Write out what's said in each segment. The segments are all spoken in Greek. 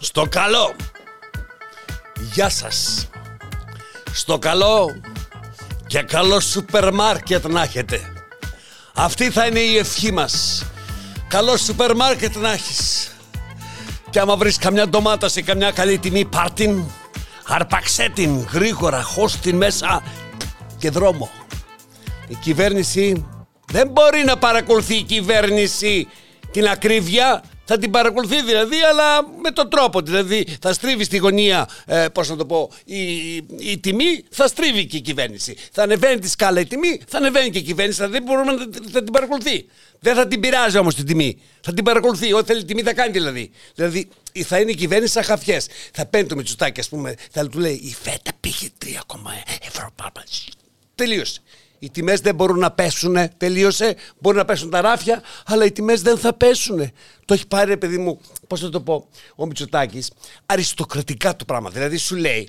Στο καλό. Γεια σας. Στο καλό και καλό σούπερ μάρκετ να έχετε. Αυτή θα είναι η ευχή μας. Καλό σούπερ μάρκετ να έχεις. Και άμα βρεις καμιά ντομάτα σε καμιά καλή τιμή πάρτιν, αρπαξέ την γρήγορα, χώσ' την μέσα και δρόμο. Η κυβέρνηση δεν μπορεί να παρακολουθεί η κυβέρνηση την ακρίβεια θα την παρακολουθεί δηλαδή, αλλά με τον τρόπο. Δηλαδή, θα στρίβει στη γωνία, ε, πώς να το πω, η, η, τιμή, θα στρίβει και η κυβέρνηση. Θα ανεβαίνει τη σκάλα η τιμή, θα ανεβαίνει και η κυβέρνηση. Δηλαδή, μπορούμε να θα την παρακολουθεί. Δεν θα την πειράζει όμως την τιμή. Θα την παρακολουθεί. Ό,τι θέλει η τιμή θα κάνει δηλαδή. Δηλαδή, θα είναι η κυβέρνηση σαν χαφιές. Θα παίρνει το Μητσουτάκι, ας πούμε, θα του λέει η φέτα πήγε 3,1 ευρώ. Τελείωσε. Οι τιμές δεν μπορούν να πέσουν, τελείωσε. Μπορεί να πέσουν τα ράφια, αλλά οι τιμές δεν θα πέσουν. Το έχει πάρει, παιδί μου, πώς θα το πω, ο Μητσοτάκης, αριστοκρατικά το πράγμα. Δηλαδή σου λέει,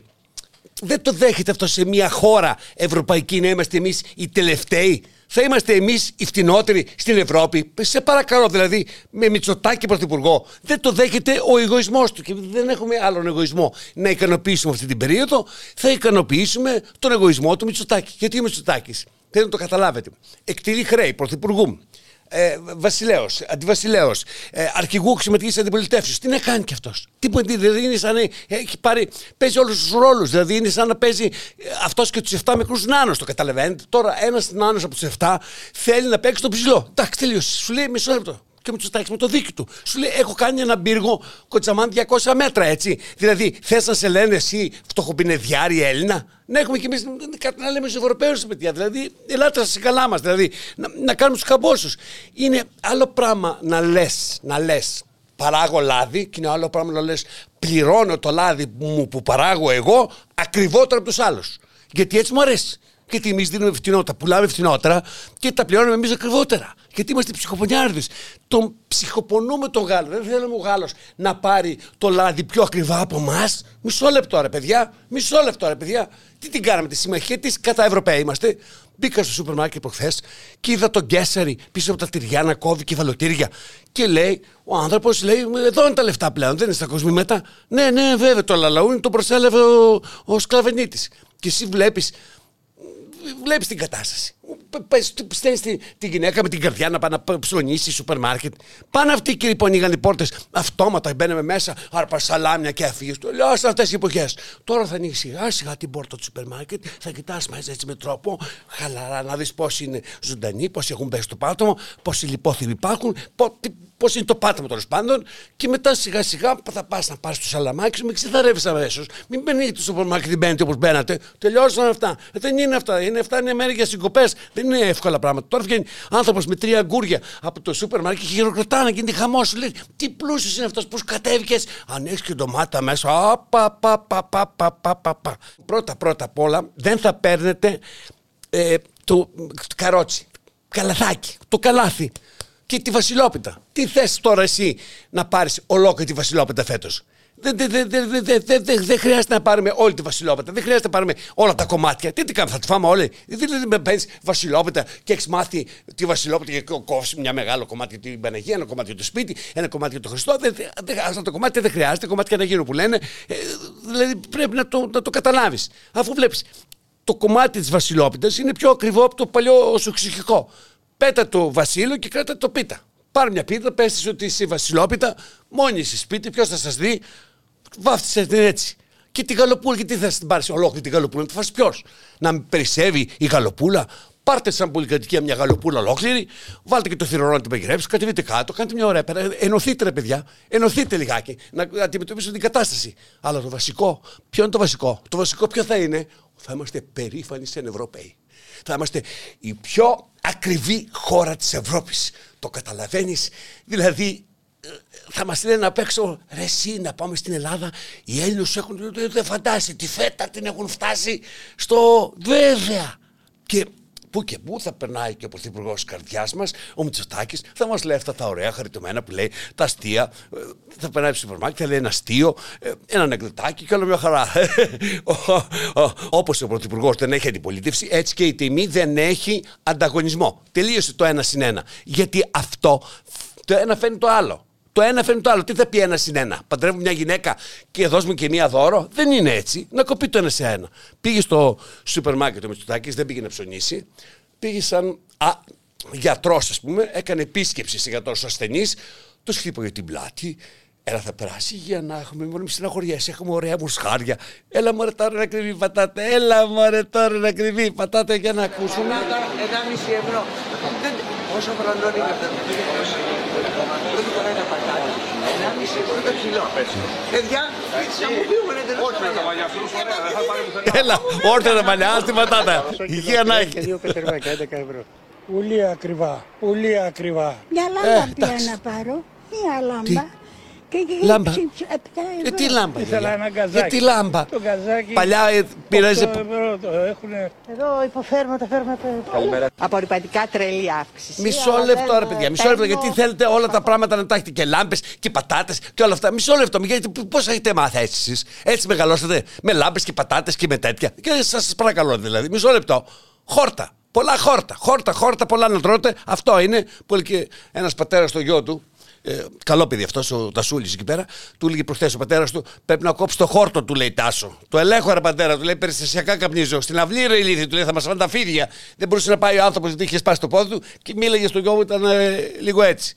δεν το δέχεται αυτό σε μια χώρα ευρωπαϊκή να είμαστε εμείς οι τελευταίοι. Θα είμαστε εμείς οι φτηνότεροι στην Ευρώπη. Σε παρακαλώ, δηλαδή, με Μητσοτάκη πρωθυπουργό. Δεν το δέχεται ο εγωισμός του. Και δεν έχουμε άλλον εγωισμό να ικανοποιήσουμε αυτή την περίοδο, θα ικανοποιήσουμε τον εγωισμό του Μητσοτάκη. Γιατί ο Μητσοτάκης; Θέλω να το καταλάβετε. Εκτελεί χρέη πρωθυπουργού, ε, βασιλέο, αντιβασιλέο, ε, αρχηγού αξιωματικής αντιπολιτεύσεως. Τι να κάνει κι αυτός; Τίποτα, δηλαδή είναι σαν να έχει πάρει, παίζει όλους τους ρόλους. Δηλαδή είναι σαν να παίζει ε, αυτός και τους 7 μικρούς νάνους. Το καταλαβαίνετε. Τώρα ένας νάνος από τους 7 θέλει να παίξει το ψηλό. Εντάξει, τελείωσε. Σου λέει μισό λεπτό και με τους με το δίκιο του. Σου λέει: Έχω κάνει ένα πύργο κοτσαμάν 200 μέτρα, έτσι. Δηλαδή, θες να σε λένε εσύ φτωχοπινεδιάρη Έλληνα; Να έχουμε κι εμείς κάτι να λέμε στους Ευρωπαίους, παιδιά. Δηλαδή, ελάτε σα καλά μας. Δηλαδή, να, να κάνουμε τους καμπόσους. Είναι άλλο πράγμα να λες, να λες, παράγω λάδι και είναι άλλο πράγμα να λες, πληρώνω το λάδι μου που παράγω εγώ ακριβότερο από τους άλλους. Γιατί έτσι μου αρέσει. Γιατί εμείς δίνουμε φτηνότητα, πουλάμε φτηνότερα και τα πληρώνουμε εμείς ακριβότερα. Γιατί είμαστε ψυχοπονιάρδε. Τον ψυχοπονούμε τον Γάλλο. Δεν θέλουμε ο Γάλλο να πάρει το λάδι πιο ακριβά από εμάς. Μισό λεπτό ρε παιδιά. Μισό λεπτό ρε παιδιά. Τι την κάναμε τη συμμαχία της, κατά Ευρωπαίοι είμαστε. Μπήκα στο σούπερ μάρκετ προχθές και είδα τον Γκέσσαρη πίσω από τα τυριά να κόβει κεφαλοτήρια. Και λέει, ο άνθρωπος λέει: Εδώ είναι τα λεφτά πλέον, δεν είναι στα κοσμήματα. Ναι, ναι, βέβαια, το λαλαούνι το προσέλευε ο, ο Σκλαβενίτης. Και εσύ βλέπεις βλέπεις την κατάσταση. Στέλνεις τη, τη, γυναίκα με την καρδιά να πάει να ψωνίσει σούπερ μάρκετ. Πάνε αυτοί και λοιπόν ανοίγαν οι πόρτες αυτόματα, μπαίνουμε μέσα, άρπα σαλάμια και φύγε. Του λέω σε αυτές οι εποχές. Τώρα θα ανοίξει σιγά σιγά την πόρτα του σούπερ μάρκετ, θα κοιτάς μέσα έτσι με τρόπο χαλαρά να δεις πόσοι είναι ζωντανοί, πόσοι έχουν πέσει στο πάτωμα, πόσοι λιπόθυμοι υπάρχουν, πώς είναι το πάτωμα τέλος πάντων. Και μετά σιγά σιγά θα πας να πάρεις το σαλαμάκι σου, μην ξεθαρεύει αμέσως. Μην μπαίνει το σούπερ μάρκετ, μπαίνετε όπως μπαίνατε. Τελειώσαν αυτά. Ε, δεν είναι αυτά. Είναι αυτά είναι μέρη για συγκοπές. Δεν είναι εύκολα πράγματα. Τώρα βγαίνει άνθρωπος με τρία αγκούρια από το σούπερ μάρκετ και χειροκροτάνε και γίνεται χαμός. Σου λέει τι πλούσιος είναι αυτός, πώς κατέβηκες. Αν έχεις και ντομάτα μέσα. Πα, πα, πα, πα, πα, πα, πα, πα. Πρώτα πρώτα απ' όλα δεν θα παίρνετε ε, το καρότσι. Καλαθάκι, το καλάθι και τη Βασιλόπιτα. Τι θες τώρα εσύ να πάρεις ολόκληρη τη Βασιλόπιτα φέτος; Δεν δε, δε, δε, δε, δε, χρειάζεται να πάρουμε όλη τη Βασιλόπιτα. Δεν χρειάζεται να πάρουμε όλα τα κομμάτια. Τι τι κάνουμε, θα τη φάμε όλοι; Δεν με παίρνεις Βασιλόπιτα και έχεις μάθει τη Βασιλόπιτα και κόβει μια μεγάλο κομμάτι για την Παναγία, ένα κομμάτι για το σπίτι, ένα κομμάτι για το Χριστό. Δεν, δε, αυτά τα κομμάτια δεν χρειάζεται. Κομμάτια να γίνουν που λένε. Ε, δηλαδή πρέπει να το, να το καταλάβει. Αφού βλέπεις το κομμάτι της Βασιλόπιτας είναι πιο ακριβό από το παλιό σου ψυχικό. Πέτα το βασίλειο και κράτα το πίτα. Πάρε μια πίτα, πες ότι είσαι βασιλόπιτα, μόνη είσαι σπίτι, ποιος θα σας δει, βάφτισες την έτσι. Και τη γαλοπούλα, γιατί θα την πάρεις ολόκληρη τη γαλοπούλα, να τη φας ποιος. Να μην περισσεύει η γαλοπούλα, πάρτε σαν πολυκατοικία μια γαλοπούλα ολόκληρη, βάλτε και το θηρορό να την παγειρέψει, κατεβείτε κάτω, κάντε μια ωραία πέρα. Ενωθείτε ρε παιδιά, ενωθείτε λιγάκι, να αντιμετωπίσετε την κατάσταση. Αλλά το βασικό, ποιο είναι το βασικό, το βασικό ποιο θα είναι, θα είμαστε περήφανοι σαν Ευρωπαίοι. Θα είμαστε η πιο ακριβή χώρα της Ευρώπης. Το καταλαβαίνεις; Δηλαδή ε, θα μας λένε απ' έξω ρε εσύ να πάμε στην Ελλάδα οι Έλληνες έχουν δεν φαντάσει τη φέτα την έχουν φτάσει στο βέβαια και Πού και πού θα περνάει και ο πρωθυπουργός της καρδιάς μας, ο Μητσοτάκης, θα μας λέει αυτά τα ωραία χαριτωμένα που λέει, τα αστεία. Ε, θα περνάει στο σούπερ θα λέει ένα αστείο, ε, ένα ανεκδοτάκι και όλα μια χαρά. Όπως ο πρωθυπουργός δεν έχει αντιπολίτευση, έτσι και η τιμή δεν έχει ανταγωνισμό. Τελείωσε το ένα συν ένα. Γιατί αυτό το ένα φαίνει το άλλο. Το ένα φέρνει το άλλο. Τι θα πει ένα συν ένα; Παντρεύουμε μια γυναίκα και δώσουμε και μία δώρο; Δεν είναι έτσι. Να κοπεί το ένα σε ένα. Πήγε στο σούπερ μάρκετ ο Μητσοτάκης, δεν πήγε να ψωνίσει. Πήγε σαν α, γιατρός, ας πούμε, έκανε επίσκεψη σε γιατρός ασθενής. Το χτύπαγε την πλάτη, Έλα θα περάσει για να έχουμε μόνο μη συναχωριές, έχουμε ωραία μουσχάρια. Έλα μωρέ τώρα να κρυβεί πατάτα, έλα μωρέ τώρα να κρυβεί πατάτα για να ακούσουμε. Ένα μισή ευρώ. Πόσο χρονών μου θα πάρει. Έλα, όρθια τα μαλλιά, άστη πατάτα. Υγεία να έχει. Δύο πετερμέκα, 11 ευρώ. Πολύ ακριβά, πολύ ακριβά. Μια ε, λάμπα πήγα να πάρω, μια λάμπα. Και, και, Λάμπα. ψ- ψ- επτά ευρώ. Γιατί Ε, λάμπα, Ήθελα γιαγιά; ένα γκαζάκι. Γιατί λάμπα; Το γκαζάκι. Παλιά ε, πήραζε. 8 ευρώ το έχουνε. Εδώ υποφέρουμε, τα φέρουμε πέρα. Απορριπαντικά τρελή αύξηση. Μισό αλλά λεπτό, δεν, ρε παιδιά. ε, Μισό λεπτό. παίρνω- Γιατί θέλετε όλα τα πράγματα να τα έχετε και λάμπες και πατάτες και όλα αυτά. Μισό λεπτό. Γιατί πώς έχετε μάθει έτσι εσείς; Έτσι μεγαλώσατε με λάμπες και πατάτες και με τέτοια. Και σας παρακαλώ δηλαδή. Μισό λεπτό. Χόρτα. Πολλά χόρτα. Χόρτα, χόρτα, πολλά να τρώτε. Αυτό είναι που έλεγε και ένας πατέρας στο γιο του. Ε, καλό παιδί αυτός, ο Τασούλης εκεί πέρα. Του έλεγε προχθές ο πατέρας του: Πρέπει να κόψεις το χόρτο, του λέει Τάσο. Το ελέγχω, ρε πατέρα, του λέει Περιστασιακά καπνίζω. Στην αυλή, ρε ηλίθι, του λέει Θα μας φάνε τα φίδια. Δεν μπορούσε να πάει ο άνθρωπος γιατί είχε σπάσει το πόδι του και μίλαγε στο γιο μου, ήταν ε, λίγο έτσι.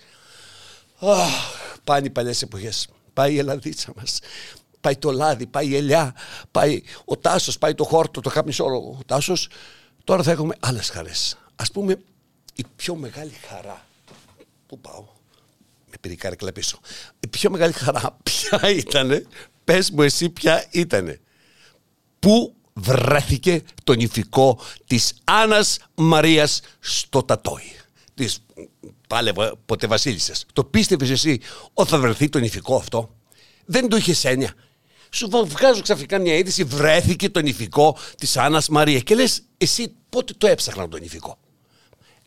Αχ, πάνε οι παλιές εποχές. Πάει η Ελλαδίτσα μας. Πάει το λάδι, πάει η ελιά, πάει ο Τάσος, πάει το χόρτο, το καπνισόλο. Ο Τάσος. Τώρα θα έχουμε άλλες χαρές. Α πούμε, η πιο μεγάλη χαρά. Πού πάω, με πήρε η κάρεκλα πίσω. Η πιο μεγάλη χαρά ποια ήτανε, πες μου εσύ ποια ήτανε. Πού βρέθηκε το νηφικό της Άννας Μαρίας στο Τατόι; Της πάλε ποτέ βασίλισσας. Το πίστευες εσύ ότι θα βρεθεί το νηφικό αυτό; Δεν το είχες έννοια. Σου βα- βγάζω ξαφνικά μια είδηση, βρέθηκε το νηφικό της Άννας Μαρίας. Και λες, εσύ πότε το έψαχναν το νηφικό;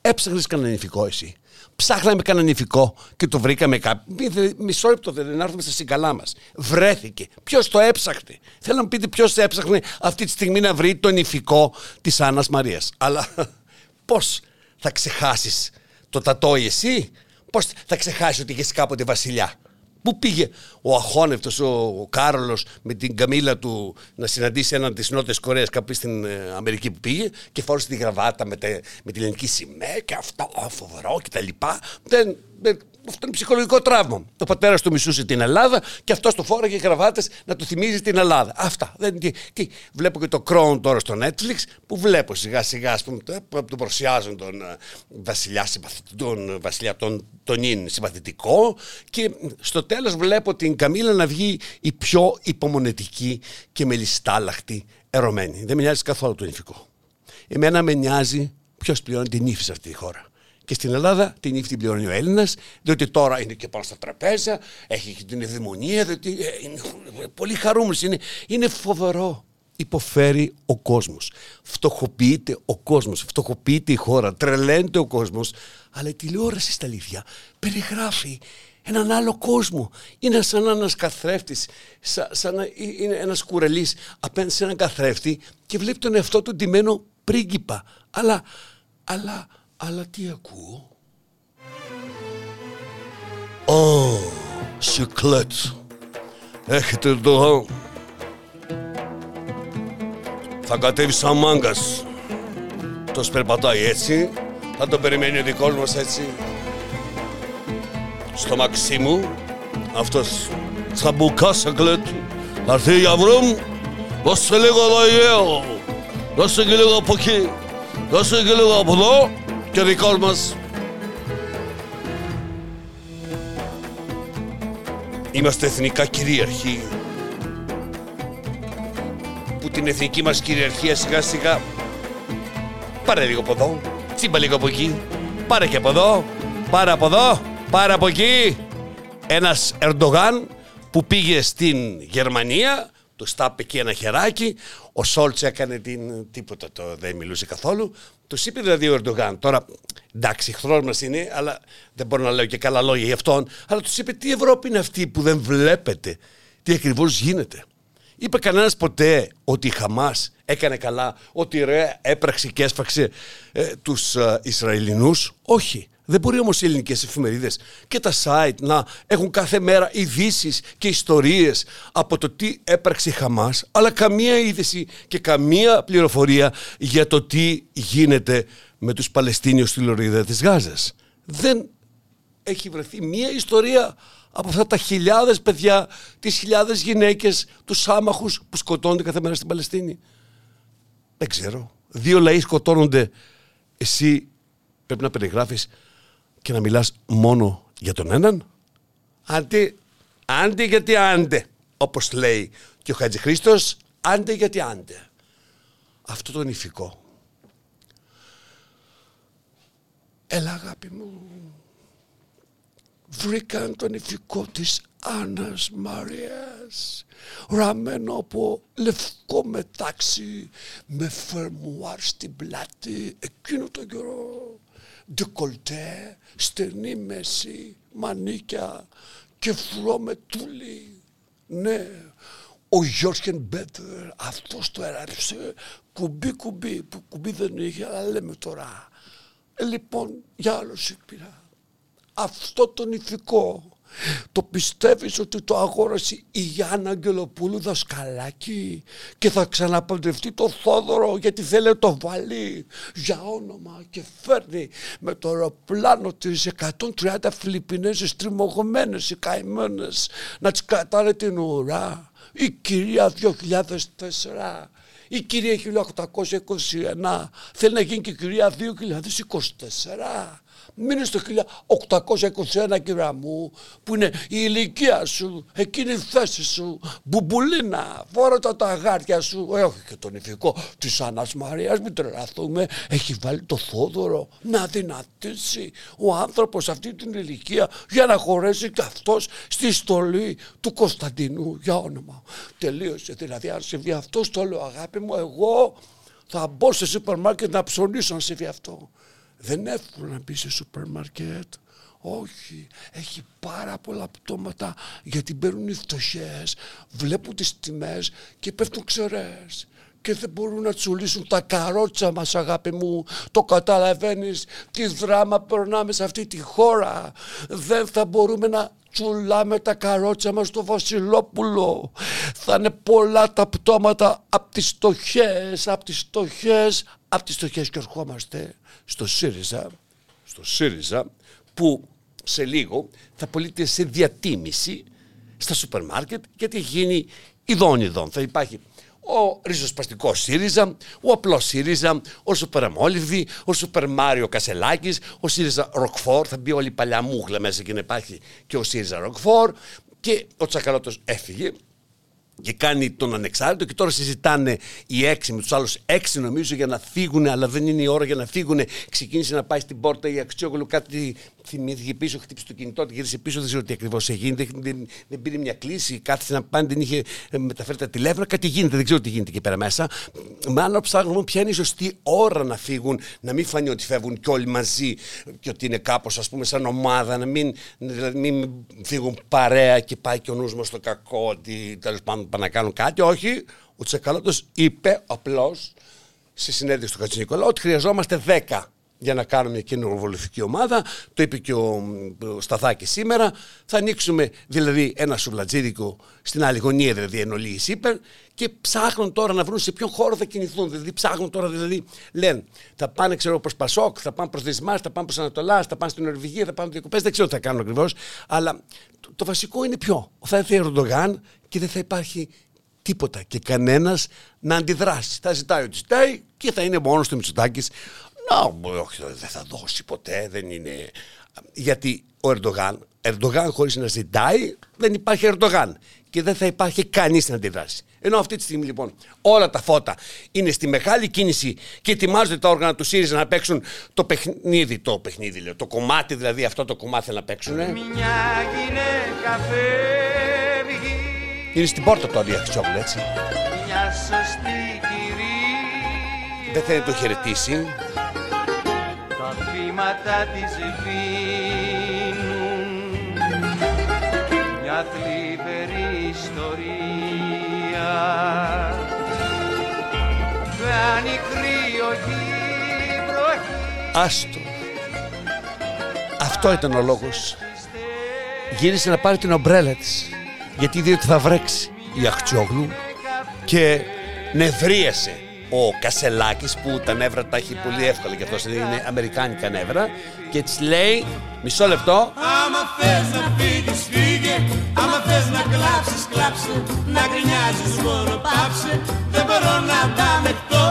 Έψαχνες κανένα νηφικό εσύ. Ψάχναμε κανένα νηφικό και το βρήκαμε κάπου. Μη- δε- Μισό λεπτό δεν να έρθουμε στα συγκαλά μας. Βρέθηκε. Ποιος το έψαχνε; Θέλω να μου πείτε ποιος έψαχνε αυτή τη στιγμή να βρει το νηφικό της Άννας Μαρίας. Αλλά πώς θα ξεχάσεις το τατόι εσύ, πώς θα ξεχάσεις ότι είχες κάποτε βασιλιά; Πού πήγε; Ο αχώνευτος ο, ο Κάρολος με την καμίλα του να συναντήσει έναν της Νότιας Κορέας κάπου στην ε, Αμερική που πήγε και φόρεσε τη γραβάτα με, τε- με τη ελληνική σημαία και αυτό α, φοβερό και τα λοιπά. Δεν, δεν- αυτό είναι ψυχολογικό τραύμα. Ο πατέρας του μισούσε την Ελλάδα και αυτός το φόραγε γραβάτες να του θυμίζει την Ελλάδα. Αυτά. Δεν, τι, τι, βλέπω και το Crown τώρα στο Netflix που βλέπω σιγά σιγά ας πούμε, το- που τον παρουσιάζουν τον ε, βασιλιά συμπαθητικό, τον βασιλιά τον, τον είναι συμπαθητικό και στο τέλος βλέπω την Καμίλα να βγει η πιο υπομονετική και μελιστάλαχτη ερωμένη. Δεν με νοιάζει καθόλου το νηφικό. Εμένα με νοιάζει ποιος πληρώνει την ύφη σε αυτή τη χώρα. Και στην Ελλάδα την ύφη την πληρώνει ο Έλληνας, διότι τώρα είναι και πάνω στα τραπέζια, έχει και την ευδαιμονία, διότι ε, είναι πολύ χαρούμενος. Είναι, είναι φοβερό. Υποφέρει ο κόσμος. Φτωχοποιείται ο κόσμος. Φτωχοποιείται η χώρα. Τρελαίνεται ο κόσμος. Αλλά η τηλεόραση στα αλήθεια περιγράφει έναν άλλο κόσμο. Είναι σαν ένας καθρέφτης, σαν, σαν να είναι ένας κουρελής απέναντι σε έναν καθρέφτη και βλέπει τον εαυτό του ντυμένο πρίγκιπα. Αλλά, αλλά, αλλά τι ακούω; Ω, σικλέτ. Έχετε εδώ. Θα κατέβεις σαν μάγκας. Το περπατάει έτσι. Θα το περιμένει ο δικός μας έτσι στο Μαξίμου αυτός τσαμπουκά σε κλέτ θα έρθει για βρούμ δώσε λίγο εδώ ιαίο δώσε και λίγο από εκεί δώσε και λίγο από εδώ και δικός μας Είμαστε εθνικά κυρίαρχοι που την εθνική μας κυριαρχία σιγά σιγά πάρε λίγο από εδώ, τσίμπα λίγο από εκεί, πάρε και από εδώ, πάρε από εδώ, πάρε από εκεί. Ένας Ερντογάν που πήγε στην Γερμανία, του στάπε εκεί ένα χεράκι, ο Σόλτς έκανε την τίποτα, το, δεν μιλούσε καθόλου. Τους είπε δηλαδή ο Ερντογάν, τώρα εντάξει, εχθρό μας είναι, αλλά δεν μπορώ να λέω και καλά λόγια για αυτόν, αλλά τους είπε τι Ευρώπη είναι αυτή που δεν βλέπετε, τι ακριβώς γίνεται; Είπε κανένας ποτέ ότι η Χαμάς έκανε καλά, ότι ρε έπραξε και έσφαξε ε, τους ε, Ισραηλινούς; Όχι. Δεν μπορεί όμως οι ελληνικές εφημερίδες και τα site να έχουν κάθε μέρα ειδήσει και ιστορίες από το τι έπραξε η Χαμάς, αλλά καμία είδηση και καμία πληροφορία για το τι γίνεται με τους Παλαιστίνιους στη Λωρίδα της Γάζας. Δεν έχει βρεθεί μία ιστορία από αυτά τα χιλιάδες παιδιά, τις χιλιάδες γυναίκες, τους άμαχους που σκοτώνται κάθε μέρα στην Παλαιστίνη. Δεν ξέρω. Δύο λαοί σκοτώνονται. Εσύ πρέπει να περιγράφεις και να μιλάς μόνο για τον έναν; Αντί, άντε γιατί άντε, όπως λέει και ο Χατζηχρήστος, άντε γιατί άντε. Αυτό το νηφικό. Έλα αγάπη μου, βρήκαν το νηφικό της Άννας Μαρίας ραμμένο από λευκό μετάξι με φερμουάρ στην πλάτη εκείνο το καιρό ντεκολτέ, στενή μέση, μανίκια και φρό με τούλι. Ναι, ο Γιώργεν Μπέτερ αυτός το έραψε κουμπί κουμπί που κουμπί δεν είχε αλλά λέμε τώρα. Ε, λοιπόν για άλλο πήρα. Αυτό το ηθικό το πιστεύεις ότι το αγόρασε η Γιάννα Αγγελοπούλου δασκαλάκι και θα ξαναπαντρευτεί το Θόδωρο γιατί θέλει να το βάλει για όνομα και φέρνει με το αεροπλάνο της 130 Φιλιππινέζες τριμωγμένες οι καημένες να τις κρατάνε την ουρά. Η κυρία 2004 η κυρία 1821 θέλει να γίνει και η κυρία 2024 Μείνε στο 1821 κύρα μου που είναι η ηλικία σου, εκείνη η θέση σου, μπουμπουλίνα, φόρα τα αγάρια σου, ε, όχι και τον ηθικό της Άννας Μαρίας, μην τρελαθούμε, έχει βάλει το Θόδωρο να δυνατήσει ο άνθρωπος αυτή την ηλικία για να χωρέσει και αυτός στη στολή του Κωνσταντινού για όνομα. Τελείωσε δηλαδή αν συμβεί αυτό, το λέω αγάπη μου, εγώ θα μπω σε σούπερ μάρκετ να ψωνίσω αν συμβεί αυτό. Δεν είναι εύκολο να μπει σε σούπερ μάρκετ. Όχι, έχει πάρα πολλά πτώματα γιατί μπαίνουν οι φτωχές, βλέπουν τις τιμές και πέφτουν ξερές και δεν μπορούν να τσουλήσουν τα καρότσα μας αγάπη μου. Το καταλαβαίνεις τι δράμα περνάμε σε αυτή τη χώρα. Δεν θα μπορούμε να τσουλάμε τα καρότσα μας στο Βασιλόπουλο. Θα είναι πολλά τα πτώματα από τις στοχές, από τις στοχές, από τις στοχές και ερχόμαστε στο ΣΥΡΙΖΑ, στο ΣΥΡΙΖΑ που σε λίγο θα πωλείται σε διατίμηση στα σούπερ μάρκετ γιατί γίνει ειδών ειδών. Θα υπάρχει ο ριζοσπαστικός ΣΥΡΙΖΑ, ο απλός ΣΥΡΙΖΑ, ο Σουπερμόλιβη, ο Σούπερ Μάριο Κασελάκης, ο ΣΥΡΙΖΑ Ροκφόρ. Θα μπει όλη η παλιά μούγλα μέσα και να υπάρχει και ο ΣΥΡΙΖΑ Ροκφόρ. Και ο Τσακαλώτος έφυγε και κάνει τον ανεξάρτητο και τώρα συζητάνε οι έξι με τους άλλους έξι νομίζω για να φύγουν, αλλά δεν είναι η ώρα για να φύγουν. Ξεκίνησε να πάει στην πόρτα η Αξιόγλου, κάτι θυμήθηκε πίσω, χτύπησε το κινητό, γύρισε πίσω, δεν ξέρω τι ακριβώς έγινε. Δεν, δεν, πήρε μια κλίση, κάθισε να πάνε, δεν είχε ε, μεταφέρει τα τηλέφωνα. Κάτι γίνεται, δεν ξέρω τι γίνεται εκεί πέρα μέσα. Μάλλον ψάχνουμε ποια είναι η σωστή ώρα να φύγουν, να μην φανεί ότι φεύγουν κι όλοι μαζί και ότι είναι κάπως ας πούμε σαν ομάδα, να μην, δηλαδή, μην φύγουν παρέα και πάει και ο νους μας στο κακό, ότι τέλος πάντων πάνε να κάνουν κάτι. Όχι, ο Τσεκαλώτος είπε απλώς στη συνέντευξη του Κατσινικολά ότι χρειαζόμαστε 10 για να κάνουμε μια κοινοβουλευτική ομάδα. Το είπε και ο, ο Σταθάκης σήμερα. Θα ανοίξουμε δηλαδή ένα σουβλατζίδικο στην άλλη γωνία, δηλαδή ενολή ύπερ, και ψάχνουν τώρα να βρουν σε ποιον χώρο θα κινηθούν. Δηλαδή ψάχνουν τώρα, δηλαδή λένε θα πάνε ξέρω προς Πασόκ, θα πάνε προς Δυσμά, θα πάνε προς Ανατολάς, θα πάνε στην Νορβηγία, θα πάνε διακοπές. Δεν ξέρω τι θα κάνουν ακριβώς. Αλλά το, το, βασικό είναι ποιο. Θα έρθει ο Ερντογάν και δεν θα υπάρχει τίποτα και κανένας να αντιδράσει. Θα ζητάει ότι ζητάει και θα είναι μόνος του Μητσοτάκης να, όχι, δεν θα δώσει ποτέ, δεν είναι... Γιατί ο Ερντογάν, Ερντογάν χωρίς να ζητάει, δεν υπάρχει Ερντογάν. Και δεν θα υπάρχει κανείς να αντιδράσει. Ενώ αυτή τη στιγμή λοιπόν όλα τα φώτα είναι στη μεγάλη κίνηση και ετοιμάζονται τα όργανα του ΣΥΡΙΖΑ να παίξουν το παιχνίδι, το παιχνίδι λέω, το κομμάτι δηλαδή αυτό το κομμάτι να παίξουν. Μια γυναίκα φεύγει. Είναι στην πόρτα το Αντιαξιόγλου έτσι. Μια σωστή κυρία. Δεν θέλει να το χαιρετήσει κύματα της σβήνουν μια θλιβερή ιστορία Κάνει κρύο η βροχή Άστο αυτό ήταν ο λόγος. Γύρισε να πάρει την ομπρέλα της, γιατί είδε ότι θα βρέξει η Αχτσιόγλου και νευρίασε ο Κασελάκης που τα νεύρα τα έχει πολύ εύκολα και αυτός είναι αμερικάνικα νεύρα και της λέει μισό λεπτό. Άμα θες να φύγεις φύγε. Άμα θες να κλάψεις κλάψε. Να γκρινιάζεις μόνο πάψε. Δεν μπορώ να τα δεχτώ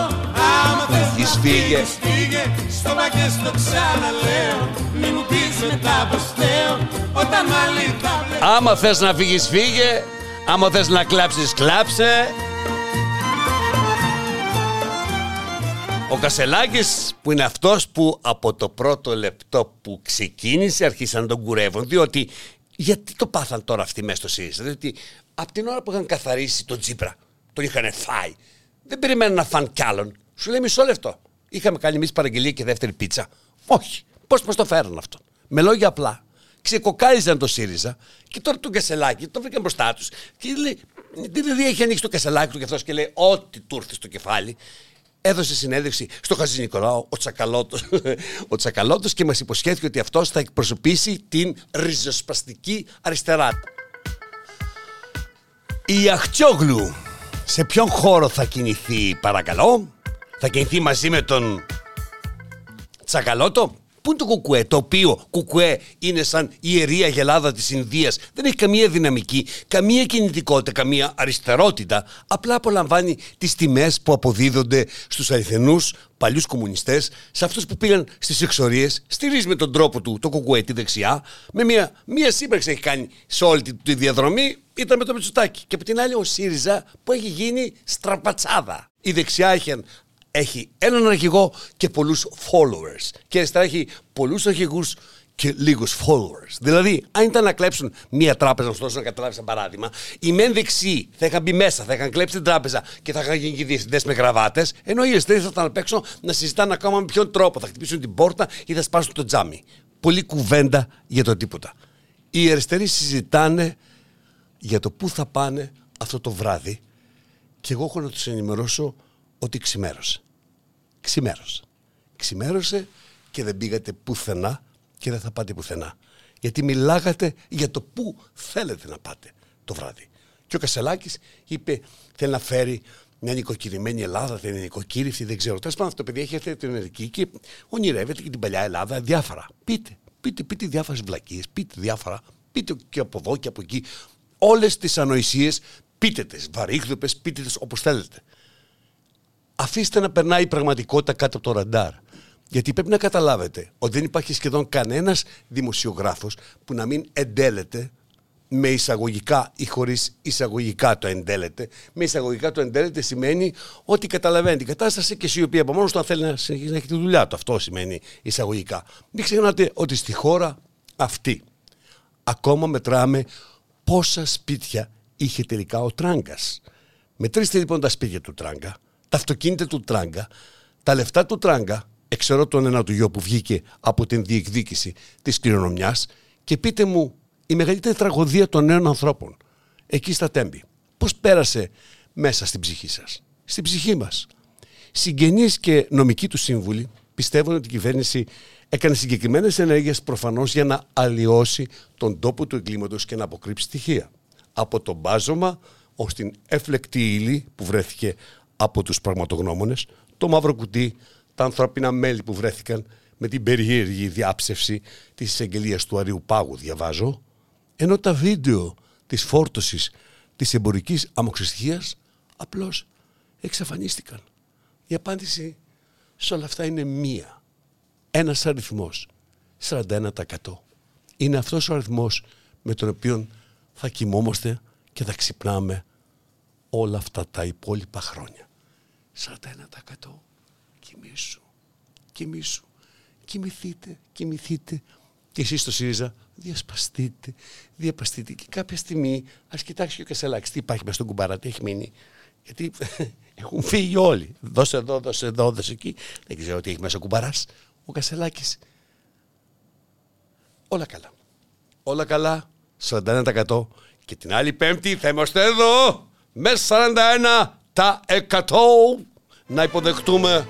Άμα θες Φύγεις, να φύγε. φύγεις φύγε. Στο πακέ στο ξαναλέω. Μη μου πεις μετά πως θέω. Όταν άλλοι θα βλέπουν άμα θες να φύγεις φύγε. Άμα θες να κλάψεις κλάψε. Ο Κασελάκης που είναι αυτός που από το πρώτο λεπτό που ξεκίνησε αρχίσαν να τον κουρεύουν διότι γιατί το πάθαν τώρα αυτοί μέσα στο ΣΥΡΙΖΑ διότι από την ώρα που είχαν καθαρίσει τον Τσίπρα τον είχαν φάει. Δεν περιμένουν να φαν κι άλλον. Σου λέει μισό λεπτό. Είχαμε κάνει εμείς παραγγελία και δεύτερη πίτσα. Όχι. Πώς μας το φέραν αυτό με λόγια απλά ξεκοκάλιζαν το ΣΥΡΙΖΑ και τώρα τον Κασελάκη το βρήκαν μπροστά τους. Και λέει, δηλαδή έχει ανοίξει το Κασελάκη του και αυτός και λέει ό,τι του έρθει στο κεφάλι. Έδωσε συνέντευξη στο Χαζη Νικολάου ο Τσακαλώτος, ο Τσακαλώτος και μας υποσχέθηκε ότι αυτός θα εκπροσωπήσει την ριζοσπαστική αριστερά. Η Αχτσόγλου σε ποιον χώρο θα κινηθεί παρακαλώ; Θα κινηθεί μαζί με τον Τσακαλώτο; Πού είναι το κουκουέ, το οποίο κουκουέ είναι σαν η ιερή αγελάδα της Ινδίας. Δεν έχει καμία δυναμική, καμία κινητικότητα, καμία αριστερότητα. Απλά απολαμβάνει τις τιμές που αποδίδονται στους αληθινούς παλιούς κομμουνιστές, σε αυτούς που πήγαν στις εξορίες, στηρίζεις με τον τρόπο του το κουκουέ τη δεξιά, με μια, μια σύμπραξη έχει κάνει σε όλη τη, τη διαδρομή, ήταν με το Μητσοτάκι. Και από την άλλη ο ΣΥΡΙΖΑ που έχει γίνει στραπατσάδα. Η δεξιά έχει έχει έναν αρχηγό και πολλούς followers. Και η αριστερά έχει πολλούς αρχηγούς και λίγους followers. Δηλαδή, αν ήταν να κλέψουν μία τράπεζα, να σου δώσω να καταλάβεις ένα παράδειγμα, οι μεν δεξιοί θα είχαν μπει μέσα, θα είχαν κλέψει την τράπεζα και θα είχαν γίνει διευθυντέ με γραβάτε, ενώ οι αριστεροί θα ήταν απ' έξω να συζητάνε ακόμα με ποιον τρόπο. Θα χτυπήσουν την πόρτα ή θα σπάσουν το τζάμι. Πολύ κουβέντα για το τίποτα. Οι αριστεροί συζητάνε για το πού θα πάνε αυτό το βράδυ και εγώ έχω να τους ενημερώσω ότι ξημέρωσε. Ξημέρωσε. Ξημέρωσε και δεν πήγατε πουθενά και δεν θα πάτε πουθενά. Γιατί μιλάγατε για το πού θέλετε να πάτε το βράδυ. Και ο Κασελάκης είπε θέλει να φέρει μια νοικοκυρημένη Ελλάδα, δεν είναι νοικοκύρηφτη, δεν ξέρω. Τέλος πάντων, αυτό το παιδί έχει έρθει την Ενεργική και ονειρεύεται και την παλιά Ελλάδα διάφορα. Πείτε, πείτε, πείτε διάφορες βλακίες, πείτε διάφορα, πείτε και από εδώ και από εκεί. Όλες τις ανοησίες, πείτε τις, βαρύγδουπες, πείτε τις όπως θέλετε αφήστε να περνάει η πραγματικότητα κάτω από το ραντάρ. Γιατί πρέπει να καταλάβετε ότι δεν υπάρχει σχεδόν κανένας δημοσιογράφος που να μην εντέλεται με εισαγωγικά ή χωρίς εισαγωγικά το εντέλεται. Με εισαγωγικά το εντέλεται σημαίνει ότι καταλαβαίνει την κατάσταση και εσύ η οποία από μόνος του αν θέλει να συνεχίσει να έχει τη δουλειά του. Αυτό σημαίνει εισαγωγικά. Μην ξεχνάτε ότι στη χώρα αυτή ακόμα μετράμε πόσα σπίτια είχε τελικά ο Τράγκας. Μετρήστε λοιπόν τα σπίτια του Τράγκα, τα αυτοκίνητα του Τράγκα, τα λεφτά του Τράγκα, εξαιρώ τον ένα του γιο που βγήκε από την διεκδίκηση της κληρονομιάς και πείτε μου η μεγαλύτερη τραγωδία των νέων ανθρώπων εκεί στα Τέμπη. Πώς πέρασε μέσα στην ψυχή σας, στην ψυχή μας. Συγγενείς και νομικοί του σύμβουλοι πιστεύουν ότι η κυβέρνηση έκανε συγκεκριμένες ενέργειες προφανώς για να αλλοιώσει τον τόπο του εγκλήματος και να αποκρύψει στοιχεία. Από το μπάζωμα ως την έφλεκτη ύλη που βρέθηκε από τους πραγματογνώμονες, το μαύρο κουτί, τα ανθρώπινα μέλη που βρέθηκαν με την περίεργη διάψευση της εισαγγελίας του Αριού Πάγου, διαβάζω, ενώ τα βίντεο της φόρτωσης της εμπορικής αμοξυστοιχίας απλώς εξαφανίστηκαν. Η απάντηση σε όλα αυτά είναι μία. Ένας αριθμός, 41%. Είναι αυτός ο αριθμός με τον οποίο θα κοιμόμαστε και θα ξυπνάμε όλα αυτά τα υπόλοιπα χρόνια. 41% κοιμήσου, κοιμήσου, κοιμηθείτε, κοιμηθείτε. Και εσείς στο ΣΥΡΙΖΑ διασπαστείτε, διαπαστείτε και κάποια στιγμή ας κοιτάξει και ο Κασελάκης τι υπάρχει μέσα στον κουμπάρα, τι έχει μείνει. Γιατί έχουν φύγει όλοι. Δώσε εδώ, δώσε εδώ, δώσε εκεί. Δεν ξέρω τι έχει μέσα ο κουμπαράς. Ο Κασελάκης. Όλα καλά. Όλα καλά. 41% και την άλλη πέμπτη θα είμαστε εδώ με 41 τα 100 να υποδεχτούμε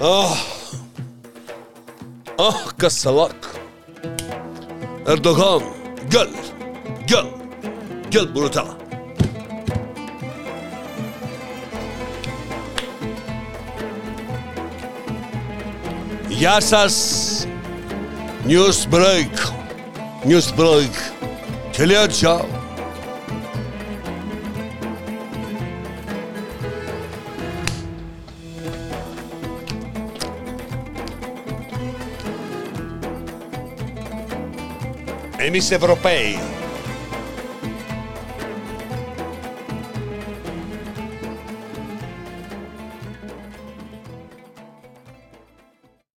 oh, Αχ, Κασαλάκ. Ερντογάν, gel. Gel. Gel burada. Γεια σας. News break. News break. Τελεία ai miss europei.